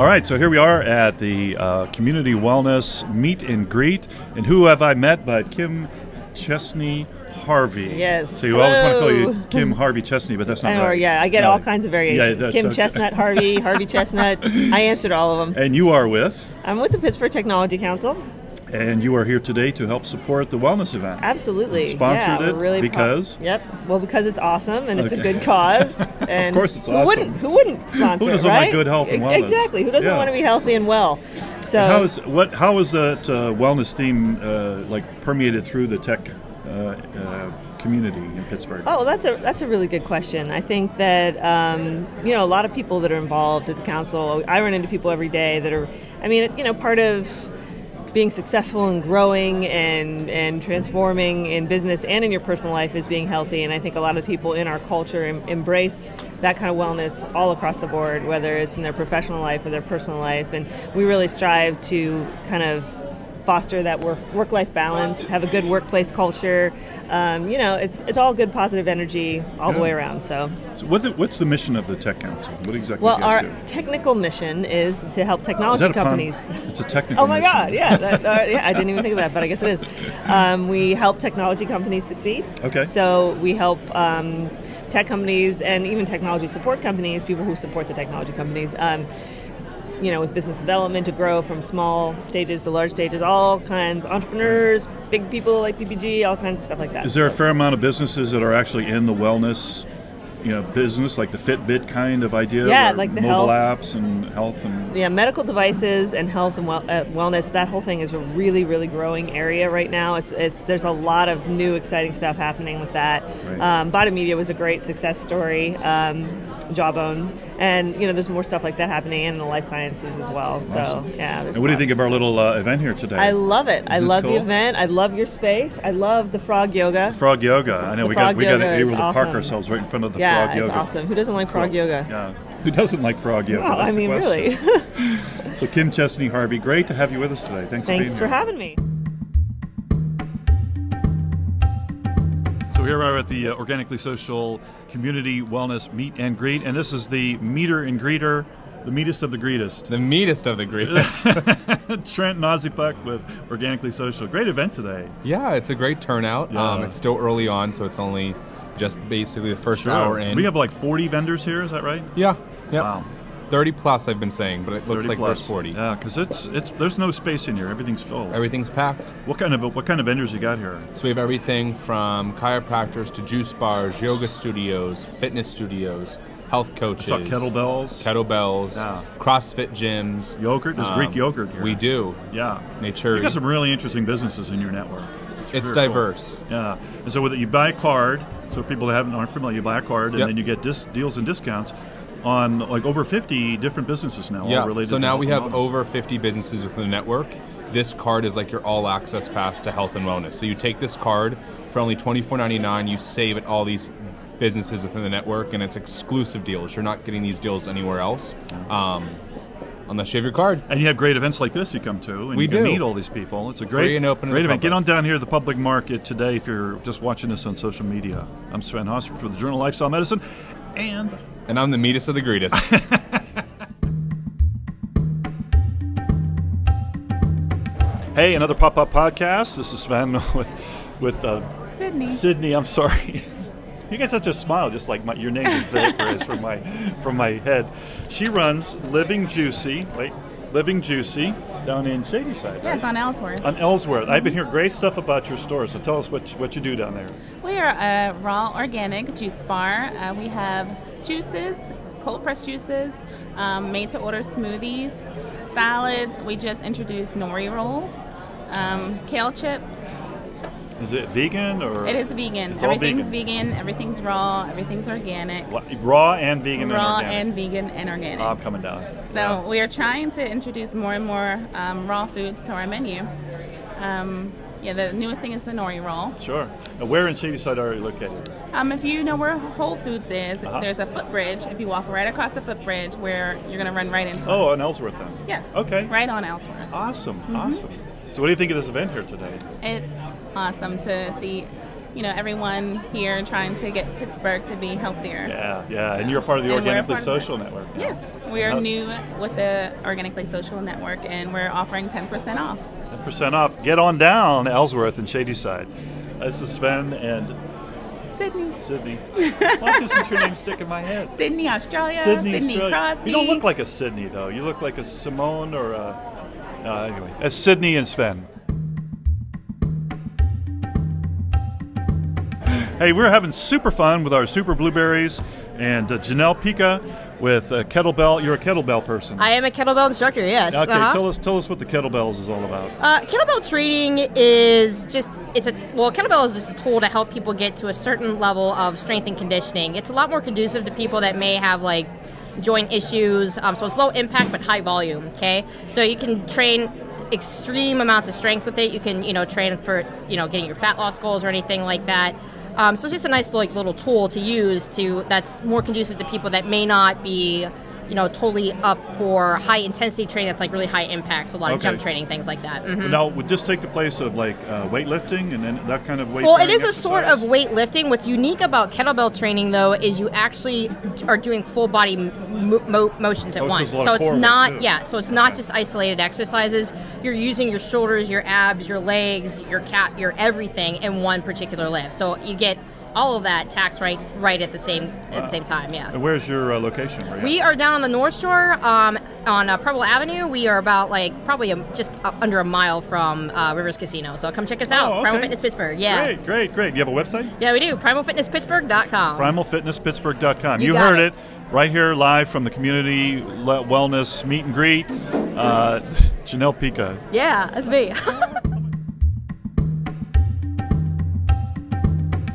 All right, so here we are at the uh, Community Wellness Meet and Greet. And who have I met but Kim Chesney Harvey? Yes. So you always want to call you Kim Harvey Chesney, but that's not I know, right. yeah, I get No. all kinds of variations. that's Kim okay. Chestnut, Harvey, Harvey Chestnut. I answered all of them. And you are with, I'm with the Pittsburgh Technology Council. And you are here today to help support the wellness event. Absolutely. Sponsored yeah, it really because? Yep. Well, because it's awesome and it's a good cause. And of course it's who awesome. Wouldn't, who wouldn't sponsor Who doesn't like right? good health and wellness? Exactly. Who doesn't Yeah. want to be healthy and well? So How is what? How is that uh, wellness theme uh, like permeated through the tech uh, uh, community in Pittsburgh? Oh, that's a that's a really good question. I think that um, you know a lot of people that are involved at the council. I run into people every day that are. I mean, you know, part of being successful and growing and and transforming in business and in your personal life is being healthy. And I think a lot of people in our culture em- embrace that kind of wellness all across the board, whether it's in their professional life or their personal life. And we really strive to kind of foster that work work life balance, have a good workplace culture. Um, you know, it's it's all good positive energy all the way around. So, So what's, the, what's the mission of the Tech Council? What exactly well, do you guys our do? technical mission is to help technology that a pun? companies. It's a technical. Oh my mission. God! Yeah, that, uh, yeah. I didn't even think of that, but I guess it is. Um, we help technology companies succeed. Okay. So we help um, tech companies and even technology support companies, people who support the technology companies. Um, you know, with business development to grow from small stages to large stages, all kinds, entrepreneurs, big people like PPG, all kinds of stuff like that. Is there a fair amount of businesses that are actually in the wellness, you know, business, like the Fitbit kind of idea? Yeah, like the mobile health. apps and health and. yeah, medical devices and health and well, uh, wellness. That whole thing is a really, really growing area right now. It's, it's there's a lot of new, exciting stuff happening with that. Right. Um, Body Media was a great success story. Um, Jawbone, and you know, there's more stuff like that happening in the life sciences as well. So Awesome. yeah. And what do you think of our little uh, event here today? I love it. I love cool? the event. I love your space. I love the frog yoga. Frog yoga. I know The we got we got to be able to park ourselves right in front of the yeah, frog it's yoga. awesome. Who doesn't like frog quilt. yoga? Yeah. Who doesn't like frog yoga? That's I mean, really. So Kim Chesney Harvey, great to have you with us today. Thanks, for being Thanks for here. having me. Here we are at the uh, Organically Social Community Wellness Meet and Greet, and this is the meter and greeter, the meetest of the greetest. The meatest of the greatest. Trent Nazipuk with Organically Social. Great event today. yeah, it's a great turnout. Yeah. Um, it's still early on, so it's only just basically the first hour in. We have like 40 vendors here, is that right? yeah, yeah. Wow. 30 plus I've been saying, but it looks like plus. there's 40. Yeah, because it's it's there's no space in here. Everything's full. Everything's packed. What kind of what kind of vendors you got here? So we have everything from chiropractors to juice bars, yoga studios, fitness studios, health I coaches. saw kettlebells, Kettlebells, Yeah. CrossFit gyms. yogurt. There's Greek Um, yogurt here. We do. Yeah. Nature. You got some really interesting businesses in your network. It's cool. diverse. Yeah, and so with it, you buy a card. So people that haven't aren't familiar, you buy a card, and Yep. then you get dis- deals and discounts on like over 50 different businesses now. Yeah. related So now we have wellness. over 50 businesses within the network. This card is like your all access pass to health and wellness. So you take this card for only $24.99. You save at all these businesses within the network, and it's exclusive deals. You're not getting these deals anywhere else. Um, unless you have your card. And you have great events like this you come to, and We you do. meet all these people. It's a Free great, and open great event. Get on down here to the public market today if you're just watching this on social media. I'm Sven Hosford for the Journal of Lifestyle Medicine, and And I'm the meatest of the greatest. hey, another pop-up podcast. This is Sven with with uh, Sydney. Sydney. I'm sorry. You get such a smile, just like my, your name is vaporous from my from my head. She runs Living Juicy. Wait, Living Juicy down in Shadyside. Yes, right? on Ellsworth. on Ellsworth. I've been hearing great stuff about your store. So tell us what you- what you do down there. We are a raw organic juice bar. Uh, we have juices, cold pressed juices, um, made to order smoothies, salads. We just introduced nori rolls, um, kale chips. Is it vegan or It is vegan. Everything's vegan. vegan. Everything's raw. Everything's organic. Raw and vegan raw and organic? and vegan and organic. I'm coming down. So Yeah. we are trying to introduce more and more um, raw foods to our menu. Um, yeah, the newest thing is the nori roll. Sure. Now, where in Shadyside are you located? Um, if you know where Whole Foods is, Uh-huh. there's a footbridge. If you walk right across the footbridge, where you're going to run right into Oh, us. on Ellsworth then. yes. Okay. Right on Ellsworth. Awesome. Mm-hmm. Awesome. So, what do you think of this event here today? It's awesome to see you know, everyone here trying to get Pittsburgh to be healthier. Yeah, yeah. And you're part of the And Organically part of it. Social Network. Yes, we are new with the Organically Social Network, and we're offering 10% off. 10% off. Get on down Ellsworth and Shadyside. This is Sven and Sydney, Sydney. Why doesn't your name stick in my head? Sydney, Australia, Sydney, Sydney Australia. Crosby. You don't look like a Sydney, though. You look like a Simone or a. Uh, anyway, it's Sydney and Sven. Hey, we're having super fun with our super blueberries and uh, Janelle Pica with a kettlebell. You're a kettlebell person. I am a kettlebell instructor. Yes. okay, uh-huh. tell us tell us what the kettlebells is all about. Uh, kettlebell training is just it's a well kettlebell is just a tool to help people get to a certain level of strength and conditioning. It's a lot more conducive to people that may have like joint issues. Um, so it's low impact but high volume. Okay, so you can train extreme amounts of strength with it. You can you know train for you know getting your fat loss goals or anything like that. Um, so it's just a nice like little tool to use to that's more conducive to people that may not be you know totally up for high intensity training that's like really high impact so a lot of jump training things like that. Mhm. Now, would this take the place of like uh, weightlifting and then that kind of weight? well it is is a sort of weightlifting. What's unique about kettlebell training though is you actually are doing full body mo- mo- motions at Oh, once. lot so it's not too. yeah so it's not just isolated exercises. You're using your shoulders your abs your legs your cat your everything in one particular lift. So you get all of that tax right right at the same at the same time yeah And where's your uh, location? Where We are down on the North Shore um, on uh, Preble Avenue. We are about like probably a, just uh, under a mile from uh, Rivers Casino. So come check us out. Oh, okay. Primal Fitness Pittsburgh. Yeah. Great, great, great. You have a website? Yeah, we do. PrimalFitnessPittsburgh.com. primalfitnesspittsburgh.com. You, You heard it. it. right here live from the community wellness meet and greet. Uh, Janelle Pica. yeah, that's me.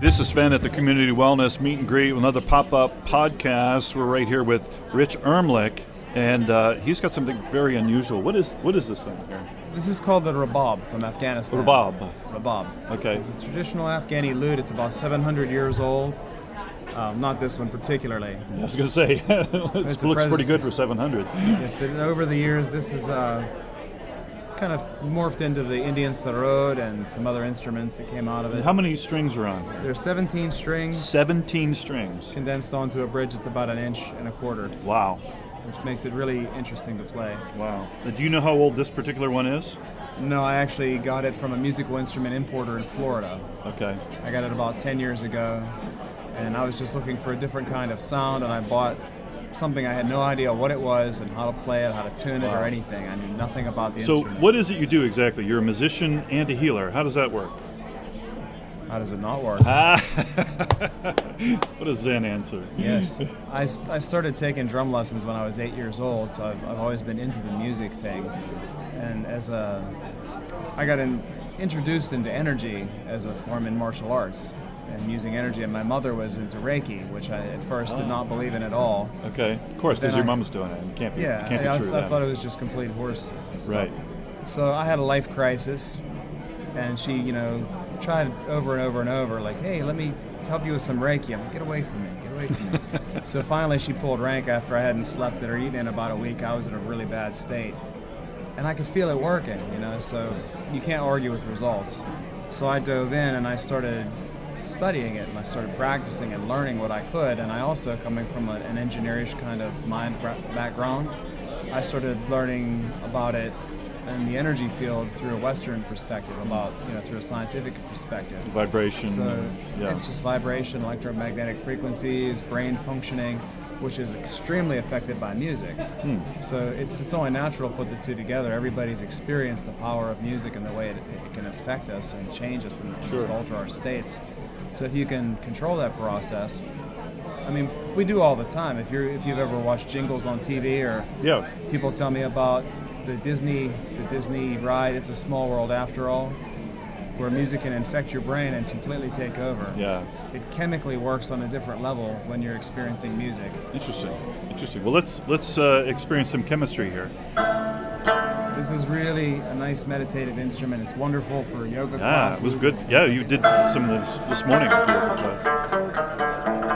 This is Sven at the Community Wellness Meet and Greet, another pop-up podcast. We're right here with Rich Ermlich, and uh, he's got something very unusual. What is what is this thing here? This is called the rabab from Afghanistan. Rabab. Rabab. Okay. It's a traditional Afghani lute. It's about 700 years old. Um, not this one particularly. I was going to say, it looks It's pretty good for 700. Yes, but over the years, this is uh, kind of morphed into the Indian sarod and some other instruments that came out of it. How many strings are on? There's 17 strings 17 strings. condensed onto a bridge that's about an inch and a quarter, Wow. which makes it really interesting to play. Wow. Uh, Do you know how old this particular one is? No, I actually got it from a musical instrument importer in Florida. Okay. I got it about 10 years ago, and I was just looking for a different kind of sound, and I bought something I had no idea what it was and how to play it, how to tune it, Wow. or anything. I knew nothing about the So, instrument. what is it you do exactly? You're a musician and a healer. How does that work? How does it not work? Ah. what a Zen answer. yes. I, I started taking drum lessons when I was eight years old, so I've, I've always been into the music thing. And as a, I got in, introduced into energy as a form in martial arts and using energy. And my mother was into Reiki, which I at first did not oh. believe in at all. Okay. Of course, because your I- mom's doing it. You can't be, Yeah, you can't I, be true to I that. thought it was just complete horse stuff. Right. So I had a life crisis, and she, you know, tried over and over and over, like, "Hey, let me help you with some Reiki." I'm like, "Get away from me! Get away from me!" so finally, she pulled rank after I hadn't slept it or eaten in about a week. I was in a really bad state, and I could feel it working, you know. So you can't argue with results. So I dove in and I started studying it and I started practicing and learning what I could. And I also, coming from a, an engineerish kind of mind background, I started learning about it in the energy field through a Western perspective, about you know through a scientific perspective. Vibration. So yeah. it's just vibration, electromagnetic frequencies, brain functioning, which is extremely affected by music. Hmm. So it's it's only natural to put the two together. Everybody's experienced the power of music and the way it, it can affect us and change us and just alter our states. So if you can control that process, I mean, we do all the time. If you're if you've ever watched jingles on TV or yeah. people tell me about the Disney the Disney ride It's a Small World After All where music can infect your brain and completely take over. Yeah. It chemically works on a different level when you're experiencing music. Interesting. Interesting. Well, let's let's uh, experience some chemistry here. This is really a nice meditative instrument. It's wonderful for yoga class. Ah, it was good. Yeah, you did some of this this morning your class.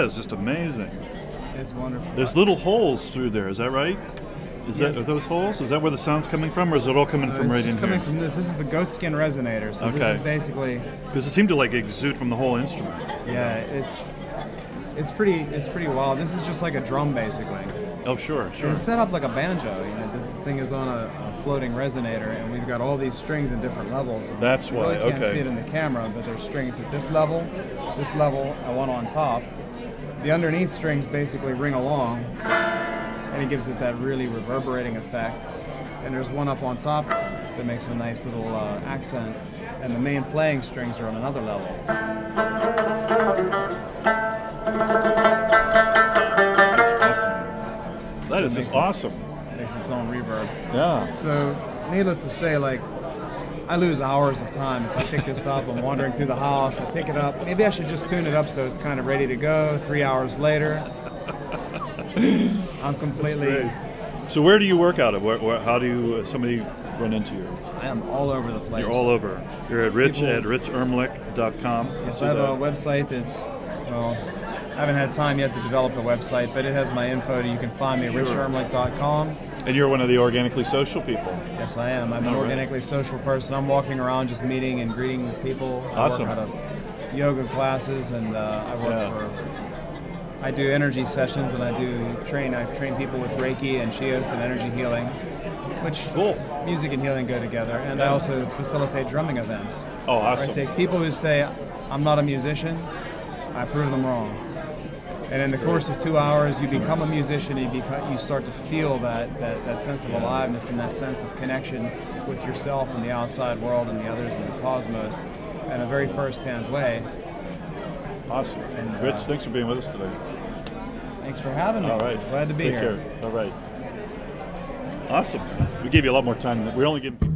That is just amazing. It's wonderful. There's little holes through there. Is that right? Is Yes. that are those holes? Is that where the sound's coming from, or is it all coming Uh, from right in coming here? from this. This is the goat skin resonator. So this Okay. is basically, Because it seemed to like exude from the whole instrument. yeah, it's it's pretty it's pretty wild. This is just like a drum basically. Oh, sure, And sure. It's set up like a banjo. You know, the thing is on a, a floating resonator, and we've got all these strings in different levels. That's you really why, can't okay. see it in the camera, but there's strings at this level, this level, and one on top. The underneath strings basically ring along, and it gives it that really reverberating effect. And there's one up on top that makes a nice little uh, accent, and the main playing strings are on another level. That So is just makes it- awesome. Makes its own reverb. Yeah. So, needless to say, like, I lose hours of time if I pick this up. I'm wandering through the house, I pick it up. Maybe I should just tune it up so it's kind of ready to go. Three hours later, I'm completely. So where do you work out of? Where, where, how do you, uh, somebody run into you? I am all over the place. You're all over. You're at rich People- at richermlich.com. Yes, I have a website that's, well, I haven't had time yet to develop the website, but it has my info. And you can find me at Sure. richermlich.com. And you're one of the organically social people. Yes, I am. I'm an All right. organically social person. I'm walking around just meeting and greeting with people. I Awesome. work out of yoga classes and uh, I work Yeah. for. I do energy sessions and I do train. I train people with Reiki and Chios and energy healing, which Cool. music and healing go together. And I also facilitate drumming events. Oh, Where I awesome. take people who say I'm not a musician, I prove them wrong. And in the course of two hours, you become a musician. You become, you start to feel that, that, that sense of aliveness and that sense of connection with yourself and the outside world and the others and the cosmos in a very first-hand way. Awesome. And, uh, Rich, thanks for being with us today. Thanks for having me. All right. Glad to be Take here. care. All right. Awesome. We gave you a lot more time. than- We're only giving.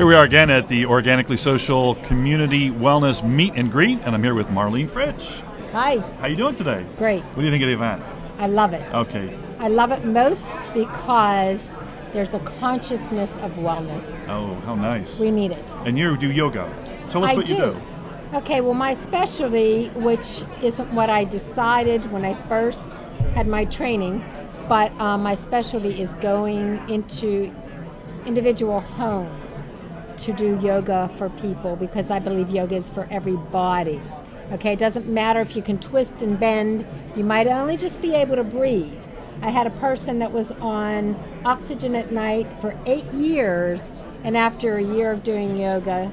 Here we are again at the Organically Social Community Wellness Meet and Greet, and I'm here with Marlene Fritsch. Hi, How you doing today? great. What do you think of the event? I love it. Okay. I love it most because there's a consciousness of wellness. Oh, how nice. We need it. And you do yoga. Tell us I what do. you do. Okay, well, my specialty, which isn't what I decided when I first had my training, but um, my specialty is going into individual homes to do yoga for people because I believe yoga is for everybody. Okay, it doesn't matter if you can twist and bend, you might only just be able to breathe. I had a person that was on oxygen at night for eight years, and after a year of doing yoga,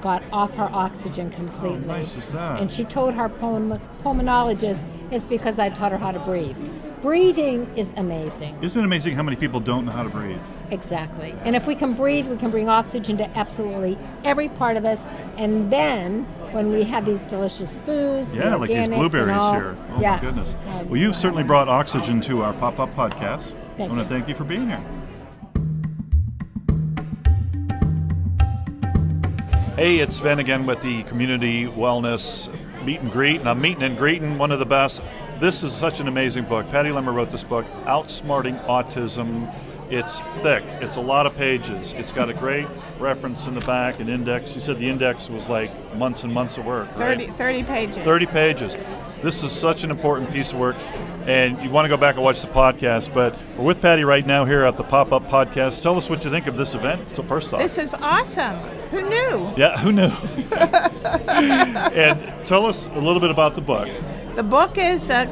got off her oxygen completely. nice is that? And she told her pulm- pulmonologist it's because I taught her how to breathe. Breathing is amazing. Isn't it amazing how many people don't know how to breathe? Exactly. And if we can breathe, we can bring oxygen to absolutely every part of us. And then when we have these delicious foods, the Yeah, like these blueberries all- here. Oh yes. my goodness. Well, you've certainly brought oxygen to our pop-up podcast. I Thank want to thank you for being here. Hey, it's Sven again with the Community Wellness Meet and Greet, and I'm meeting and greeting one of the best. This is such an amazing book. Patty Lemer wrote this book, Outsmarting Autism. It's thick. It's a lot of pages. It's got a great reference in the back, an index. You said the index was like months and months of work, right? 30, 30 pages. 30 pages. This is such an important piece of work, and you want to go back and watch the podcast. But we're with Patty right now here at the Pop Up Podcast. Tell us what you think of this event. So first off, This is awesome. Who knew? Yeah, who knew? and tell us a little bit about the book. The book is a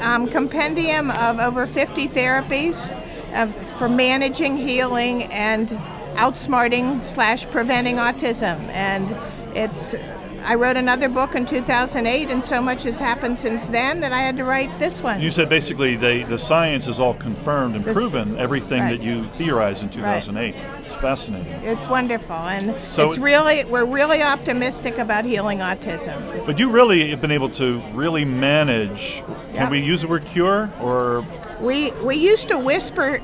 um, compendium of over 50 therapies uh, for managing, healing, and outsmarting slash preventing autism. And it's I wrote another book in 2008, and so much has happened since then that I had to write this one. You said basically they, the science is all confirmed and This- proven everything right. that you theorized in 2008. It's fascinating. It's wonderful, and So- it's really we're really optimistic about healing autism. But you really have been able to really manage. Can we use the word cure or? We we used to whisper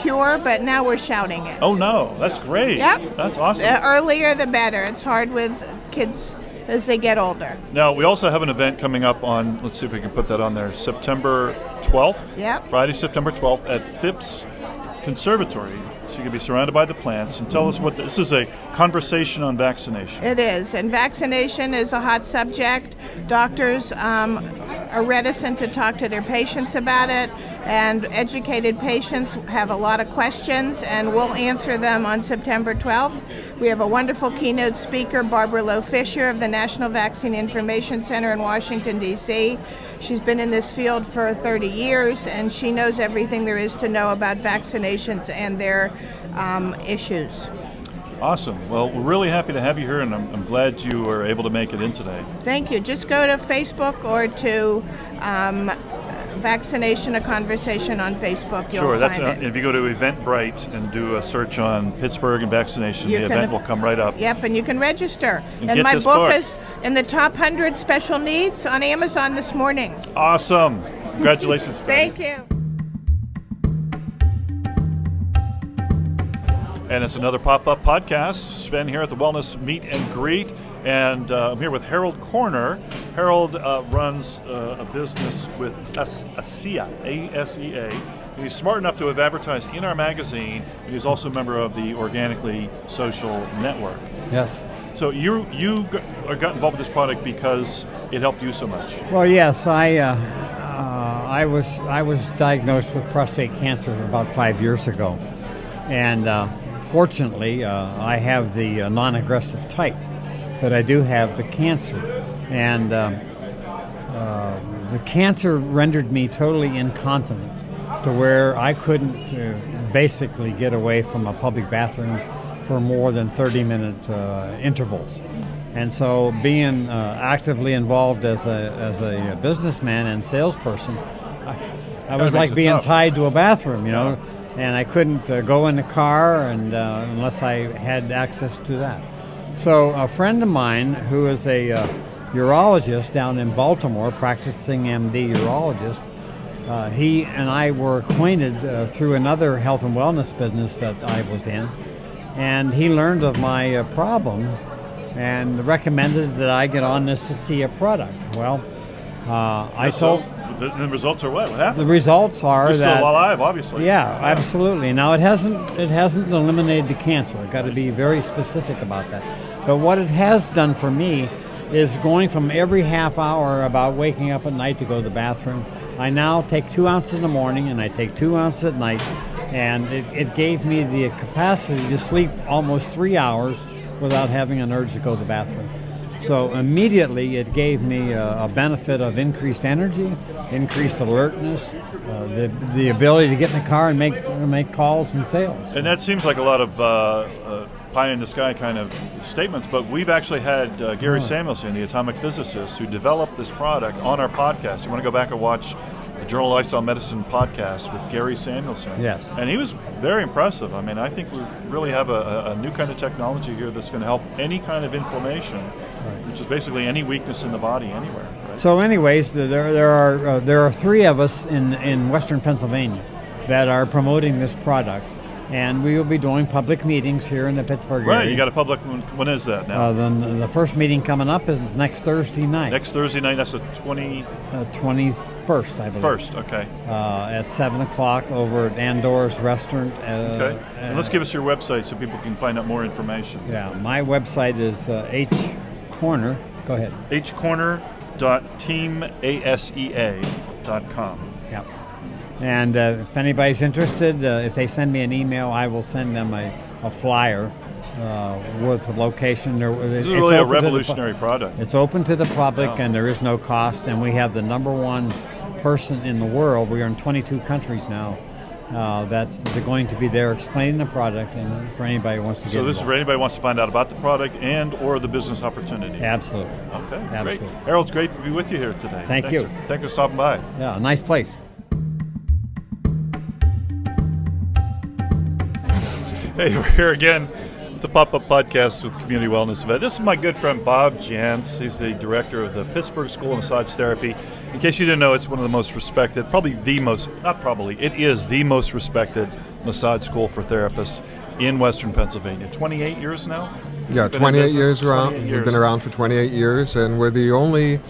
cure, but now we're shouting it. Oh no, that's great. Yep. That's awesome. The earlier the better. It's hard with kids as they get older. Now we also have an event coming up on. Let's see if we can put that on there. September 12th. Yep. Friday, September 12th at Phipps Conservatory. So you can be surrounded by the plants and tell us what this is. A conversation on vaccination. It is, and vaccination is a hot subject. Doctors um, are reticent to talk to their patients about it, and educated patients have a lot of questions, and we'll answer them on September 12th. We have a wonderful keynote speaker, Barbara Loe Fisher of the National Vaccine Information Center in Washington, D.C. She's been in this field for 30 years, and she knows everything there is to know about vaccinations and their um, issues. Awesome. Well, we're really happy to have you here, and I'm, I'm glad you were able to make it in today. Thank you. Just go to Facebook or to um, Vaccination a Conversation on Facebook. You'll sure. That's find uh, it. if you go to Eventbrite and do a search on Pittsburgh and vaccination, You the can- event will come right up. Yep, and you can register. And And, my book, is in the top 100 special needs on Amazon this morning. Awesome. Congratulations. Thank you. And it's another pop up podcast. Sven here at the Wellness Meet and Greet. And uh, I'm here with Harold Corner. Harold uh, runs uh, a business with ASEA, A S E A. And he's smart enough to have advertised in our magazine. And he's also a member of the Organically Social Network. Yes. So you you got, got involved with this product because it helped you so much. Well, yes, I uh, uh, I was I was diagnosed with prostate cancer about five years ago, and uh, fortunately, uh, I have the uh, non-aggressive type, but I do have the cancer, and um, uh, the cancer rendered me totally incontinent, to where I couldn't uh, basically get away from a public bathroom for more than 30-minute uh, intervals. And so, being uh, actively involved as a, as a businessman and salesperson, I, I was like being tough. tied to a bathroom, you know, and I couldn't uh, go in the car and uh, unless I had access to that. So, a friend of mine who is a uh, urologist down in Baltimore, practicing MD urologist, uh, he and I were acquainted uh, through another health and wellness business that I was in, and he learned of my uh, problem and recommended that I get on this ASEA product. Well, uh, I told the, the results are what? What the results are You're that still alive, obviously. yeah, absolutely. Now it hasn't it hasn't eliminated the cancer. I've got to be very specific about that. But what it has done for me is going from every half hour about waking up at night to go to the bathroom. I now take two ounces in the morning and I take two ounces at night, and it, it gave me the capacity to sleep almost three hours without having an urge to go to the bathroom. So immediately it gave me a, a benefit of increased energy, increased alertness, uh, the, the ability to get in the car and make make calls and sales. And that seems like a lot of uh, uh, pie in the sky kind of statements, but we've actually had uh, Gary Samuelson, the atomic physicist, who developed this product on our podcast. You want to go back and watch the Journal of Lifestyle Medicine podcast with Gary Samuelson. Yes. And he was very impressive. I mean, I think we really have a- a new kind of technology here that's going to help any kind of inflammation, which is basically any weakness in the body anywhere. Right? So, anyways, there there are uh, there are three of us in in Western Pennsylvania that are promoting this product, and we will be doing public meetings here in the Pittsburgh right. area. Right, you got a public. When, when is that now? uh, then the first meeting coming up is next Thursday night, Next Thursday night. That's the twenty twenty first, I believe. first. Okay. uh, at seven o'clock over at Andor's Restaurant. Uh, Okay. And let's give us your website so people can find out more information. Yeah, my website is uh, H Corner. Go ahead. hcorner.teamasea.com. Yep. And uh, if anybody's interested, uh, if they send me an email, I will send them a, a flyer uh, with the location. There, This is really a revolutionary product. It's open to the public, Wow. and there is no cost. And we have the number one person in the world. We are in 22 countries now. Uh, that's they're going to be there explaining the product, and for anybody who wants to get So this is for anybody who wants to find out about the product and or the business opportunity. Absolutely. Okay, Absolutely. great. Harold, it's great to be with you here today. Thank Thanks you. For, thanks for stopping by. Yeah, a nice place. Hey, we're here again the Pop Up Podcast with Community Wellness Event. This is my good friend Bob Jantz. He's the director of the Pittsburgh School of Massage Therapy. In case you didn't know, it's one of the most respected, probably the most, not probably, it is the most respected massage school for therapists in Western Pennsylvania. 28 years now? Yeah, You've been in 28 years around. 28 We've been around for 28 years, and we're the only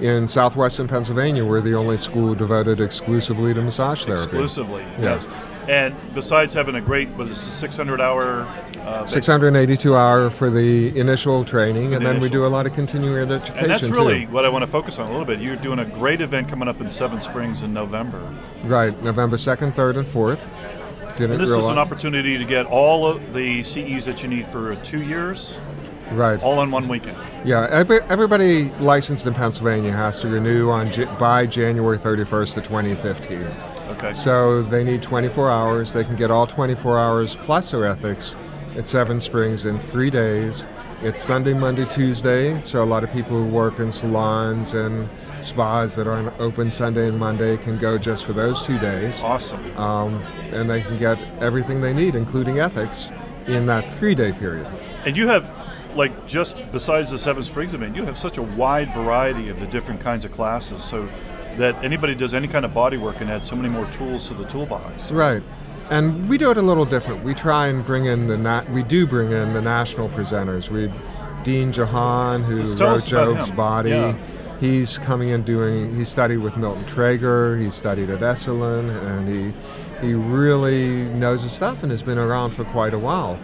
in southwestern Pennsylvania. We're the only school devoted exclusively to massage therapy. Exclusively, Yes. yes. And besides having a great, what is it, 600 hour uh, 682 hour for the initial training, and the then we do a lot of continuing education And that's really too. what I want to focus on a little bit. You're doing a great event coming up in Seven Springs in November. Right, November 2nd, 3rd, and 4th. Didn't And this is an opportunity to get all of the CEs that you need for two years, right. all in one weekend. Yeah, everybody licensed in Pennsylvania has to renew on by January 31st of 2015. Okay. So they need 24 hours. They can get all 24 hours plus their ethics at Seven Springs in three days. It's Sunday, Monday, Tuesday. So a lot of people who work in salons and spas that aren't open Sunday and Monday can go just for those two days. Awesome. Um, and they can get everything they need, including ethics, in that three-day period. And you have, like, just besides the Seven Springs event, you have such a wide variety of the different kinds of classes, so that anybody does any kind of body work can add so many more tools to the toolbox. Right. And we do it a little different. We try and bring in the na- we do bring in the national presenters. We Deane Juhan, who wrote Job's. Body. Yeah. He's coming in doing. He studied with Milton Trager. He studied at Esalen, and he he really knows his stuff and has been around for quite a while.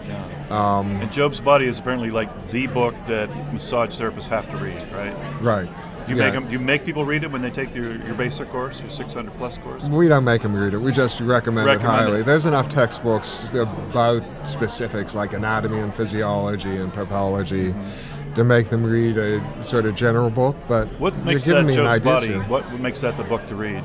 Um, And Job's Body is apparently like the book that massage therapists have to read, right? right. You Yeah. make them, you make people read it when they take your, your basic course, your 600 plus course. We don't make them read it. We just recommend, Recommend it highly. it. There's enough textbooks about specifics like anatomy and physiology and pathology to make them read a sort of general book. But Mm-hmm. What you're makes giving that me an idea. Body? What makes that the book to read?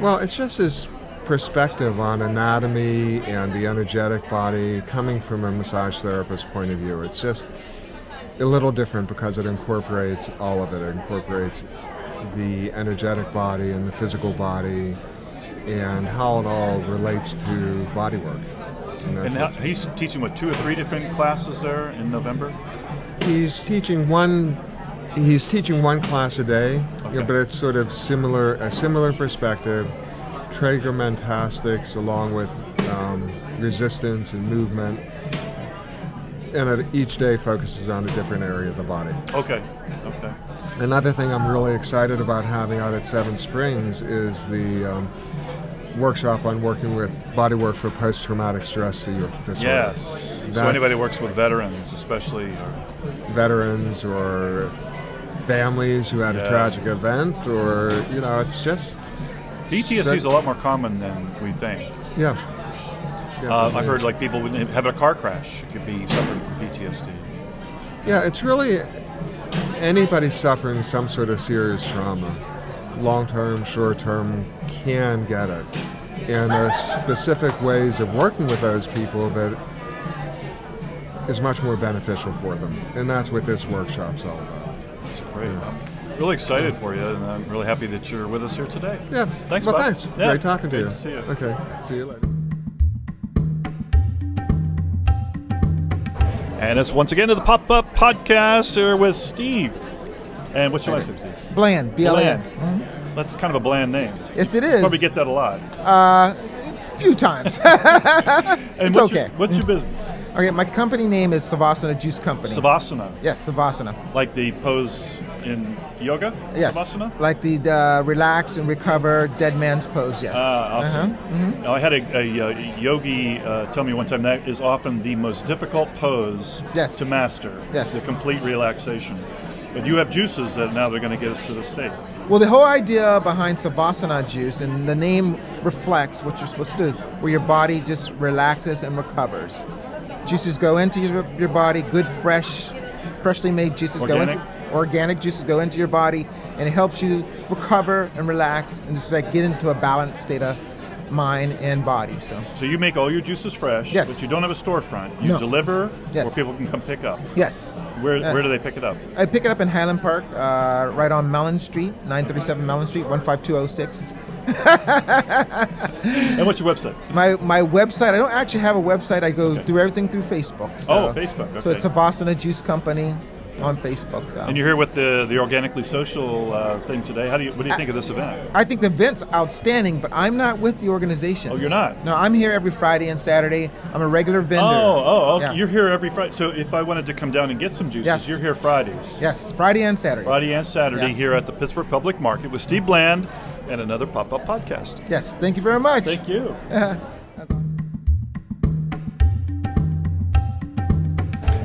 Well, it's just his perspective on anatomy and the energetic body coming from a massage therapist's point of view. It's just a little different because it incorporates all of it. It incorporates the energetic body and the physical body and how it all relates to body work. And And what's- he's teaching what two or three different classes there in November. he's teaching one he's teaching one class a day Okay. but it's sort of similar a similar perspective Trager mentastics along with um, resistance and movement and it, each day focuses on a different area of the body Okay, okay. another thing i'm really excited about having out at seven springs is the um, workshop on working with bodywork for post-traumatic stress disorder Yes. So anybody who works with veterans, especially, or veterans or families who had Yeah. a tragic event or you know it's just PTSD is a lot more common than we think. Yeah, Uh, I've heard like people would have a car crash. It could be suffering from PTSD. yeah it's really anybody suffering some sort of serious trauma long term short term can get it. And there are specific ways of working with those people that is much more beneficial for them. And that's what this workshop's all about. That's great. I'm really excited for you, and I'm really happy that you're with us here today. yeah. Thanks, well Bob. thanks. Yeah, great talking to great you. to see you. okay. See you later And it's once again to the Pop Up Podcast here with Steve. And what's your last name, Steve? Bland, B L A N. Bland. That's kind of a bland name. Yes, it is. Probably get that a lot. Uh, a few times. It's what's okay. Your, what's your business? okay, my company name is Savasana Juice Company. Savasana. Yes, Savasana. Like the pose in yoga? Yes. Savasana? Like the uh, relax and recover dead man's pose, yes. Ah, awesome. Uh-huh. Now, I had a, a, uh yogi uh, tell me one time that is often the most difficult pose Yes. to master. Yes. The complete relaxation. But you have juices that now they're going to get us to the state. Well, the whole idea behind Savasana juice, and the name reflects what you're supposed to do, where your body just relaxes and recovers. Juices go into your, your body. Good, fresh, freshly made juices Organic? go into organic juices go into your body, and it helps you recover and relax and just like get into a balanced state of mind and body. So So you make all your juices fresh, Yes. but you don't have a storefront. You No. deliver Yes. where people can come pick up. yes, Where, Uh, where do they pick it up? I pick it up in Highland Park, uh, right on Mellon Street, 937 Mellon Street, 15206. And what's your website? My my website. I don't actually have a website. I go through everything through Facebook. So, Oh, Facebook, Okay. So okay. it's Savasana Juice Company on Facebook. So And you're here with the, the Organically Social uh, thing today. How do you, what do you think of this event? I think the event's outstanding, but I'm not with the organization. Oh, you're not? No, I'm here every Friday and Saturday. I'm a regular vendor. Oh, oh, okay. Yeah. You're here every Friday. So if I wanted to come down and get some juices, Yes. you're here Fridays. Yes, Friday and Saturday. Friday and Saturday Yeah. here at the Pittsburgh Public Market with Steve Bland and another pop up podcast. Yes, thank you very much. Thank you.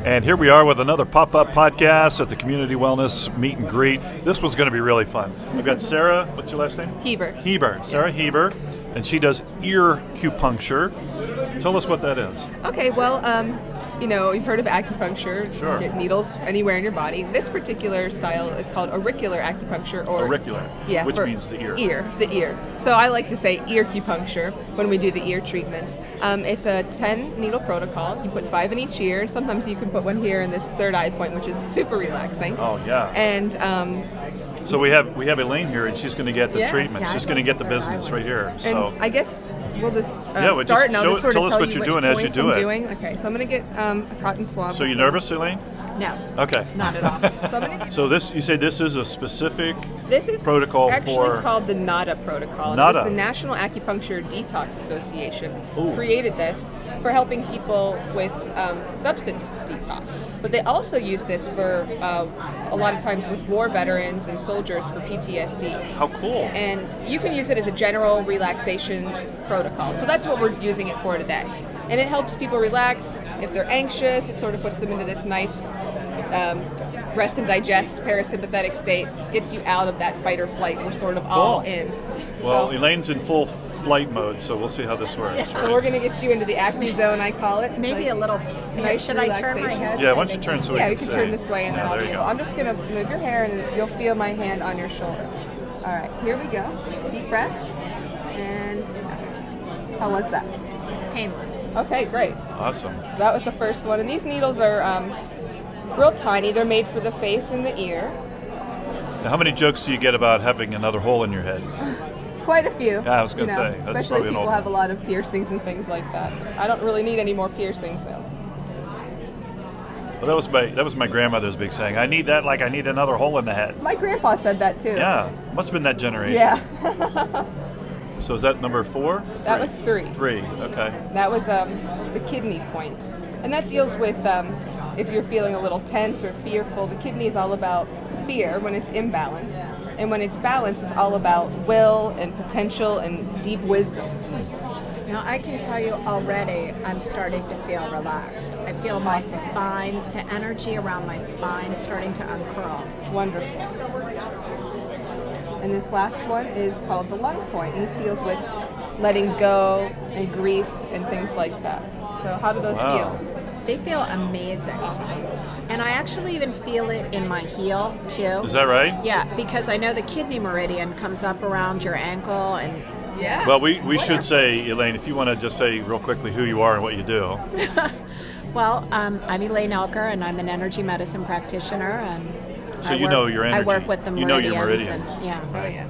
And here we are with another pop up podcast at the Community Wellness Meet and Greet. This one's going to be really fun. We've got Sarah, what's your last name? Heber. Heber. Sarah Heber. And she does ear acupuncture. Tell us what that is. Okay, well, um, you know, you've heard of acupuncture. Sure. You get needles anywhere in your body. This particular style is called auricular acupuncture or Auricular, Yeah, which means the ear. Ear, the ear. So I like to say ear acupuncture when we do the ear treatments. Um, it's a 10 needle protocol. You put five in each ear. Sometimes you can put one here in this third eye point, which is super relaxing. Oh, yeah. And um, So we have we have Elaine here, and she's going to get the Yeah. treatment. Yeah, she's going to get the business right here. And So I guess we'll just uh, Yeah, well, just start and I'll show- just sort tell of us tell what you you're doing as you points do I'm it. doing. Okay, so I'm going to get um, a cotton swab. so you with nervous, Elaine? No. Okay. Not at all. So I'm going to So this you say this is a specific This is protocol actually for called the NADA protocol. and NADA. It was the National Acupuncture Detox Association Ooh. created this for helping people with um, substance detox. But they also use this for uh, a lot of times with war veterans and soldiers for PTSD. How cool. And you can use it as a general relaxation protocol. So that's what we're using it for today. And it helps people relax. If they're anxious, it sort of puts them into this nice um, rest and digest parasympathetic state, gets you out of that fight or flight. We're sort of all in. Well, So- Elaine's in full flight mode, so we'll see how this works. yeah, so we're going to get you into the acne zone, I call it. Maybe Like, a little. nice should I turn my head? Yeah, so why don't you turn so we yeah, can we can see? turn this way and Yeah, then I'll there be able. I'm just going to move your hair and you'll feel my hand on your shoulder. All right, here we go. Deep breath. And how was that? Painless. Okay, great. Awesome. So that was the first one. And these needles are um, real tiny. They're made for the face and the ear. Now, how many jokes do you get about having another hole in your head? Quite a few. Yeah, I was gonna you know, say, that's especially people have a lot of piercings and things like that. I don't really need any more piercings though. Well, that was my that was my grandmother's big saying. I need that like I need another hole in the head. My grandpa said that too. Yeah, must have been that generation. Yeah. So is that number four? That was three. Three. Okay. That was um, the kidney point. And that deals with um, if you're feeling a little tense or fearful. The kidney is all about fear when it's imbalanced. And when it's balanced, it's all about will and potential and deep wisdom. Now, I can tell you already, I'm starting to feel relaxed. I feel my spine, the energy around my spine starting to uncurl. Wonderful. And this last one is called the lung point, and this deals with letting go and grief and things like that. So, how do those Wow. feel? They feel amazing. And I actually even feel it in my heel, too. Is that right? Yeah, because I know the kidney meridian comes up around your ankle and Yeah. Well, we, we should say, Elaine, if you want to just say real quickly who you are and what you do. Well, um, I'm Elaine Elker, and I'm an energy medicine practitioner. And So I you work- know your energy. I work with the You know your meridians. meridians. And, yeah. Oh yeah.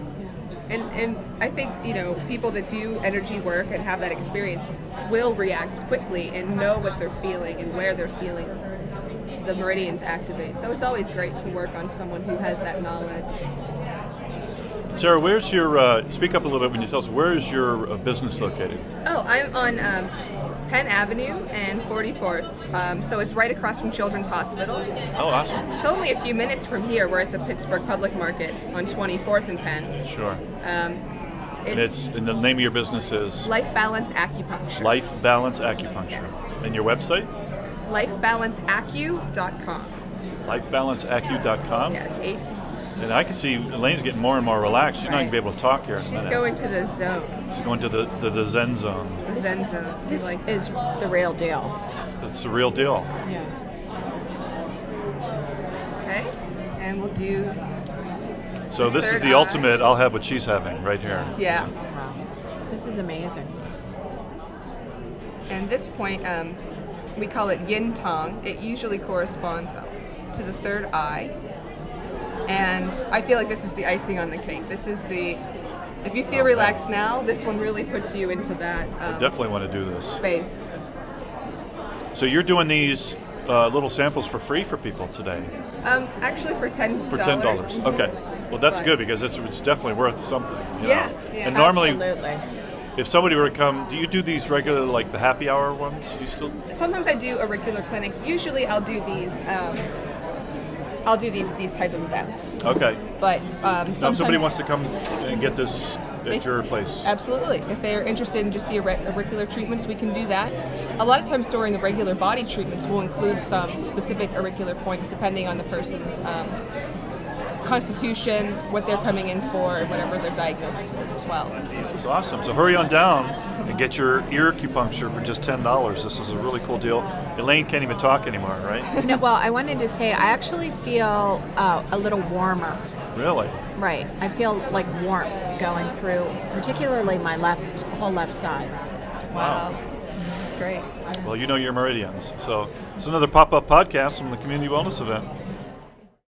And and I think you know people that do energy work and have that experience will react quickly and know what they're feeling and where they're feeling the meridians activate. So it's always great to work on someone who has that knowledge. Sarah, where's your, uh, speak up a little bit when you tell us, where is your uh, business located? Oh, I'm on um, Penn Avenue and 44th. Um, so it's right across from Children's Hospital. Oh, awesome. It's only a few minutes from here. We're at the Pittsburgh Public Market on 24th and Penn. Sure. Um, And it's, and the name of your business is Life Balance Acupuncture. Life Balance Acupuncture. And your website? lifebalanceacu.com. lifebalanceacu.com. Yeah, it's AC. And I can see Elaine's getting more and more relaxed. She's not going to be able to talk here She's minute. going to the zone, She's going to the, the, the Zen zone. the Zen zone. This like is the real deal. It's the real deal. Yeah. Okay, and we'll do So this is the eye. ultimate. I'll have what she's having right here. yeah. This is amazing. And this point, um, we call it yin tong. It usually corresponds to the third eye. And I feel like this is the icing on the cake. This is the, if you feel relaxed now, this one really puts you into that I um, definitely want to do this. space. So you're doing these uh, little samples for free for people today. Um, actually, for ten For ten dollars. Okay. Well, that's But- good because it's, it's definitely worth something. Yeah, know. yeah. And normally, Absolutely. If somebody were to come, do you do these regular, like the happy hour ones? You still? Sometimes I do auricular clinics. Usually, I'll do these. Um, I'll do these these type of events. Okay. But um, Now, if somebody wants to come and get this at your place, Absolutely. If they're interested in just the auricular treatments, we can do that. A lot of times during the regular body treatments, we'll include some specific auricular points depending on the person's um, constitution, what they're coming in for, and whatever their diagnosis is as well. this is awesome. So hurry on down and get your ear acupuncture for just ten dollars. This is a really cool deal. Elaine can't even talk anymore, right? No, well, I wanted to say I actually feel uh, a little warmer. really? Right. I feel like warmth going through, particularly my left whole left side. Wow. That's great. Well, you know your meridians. So it's another pop-up podcast from the Community Wellness Event.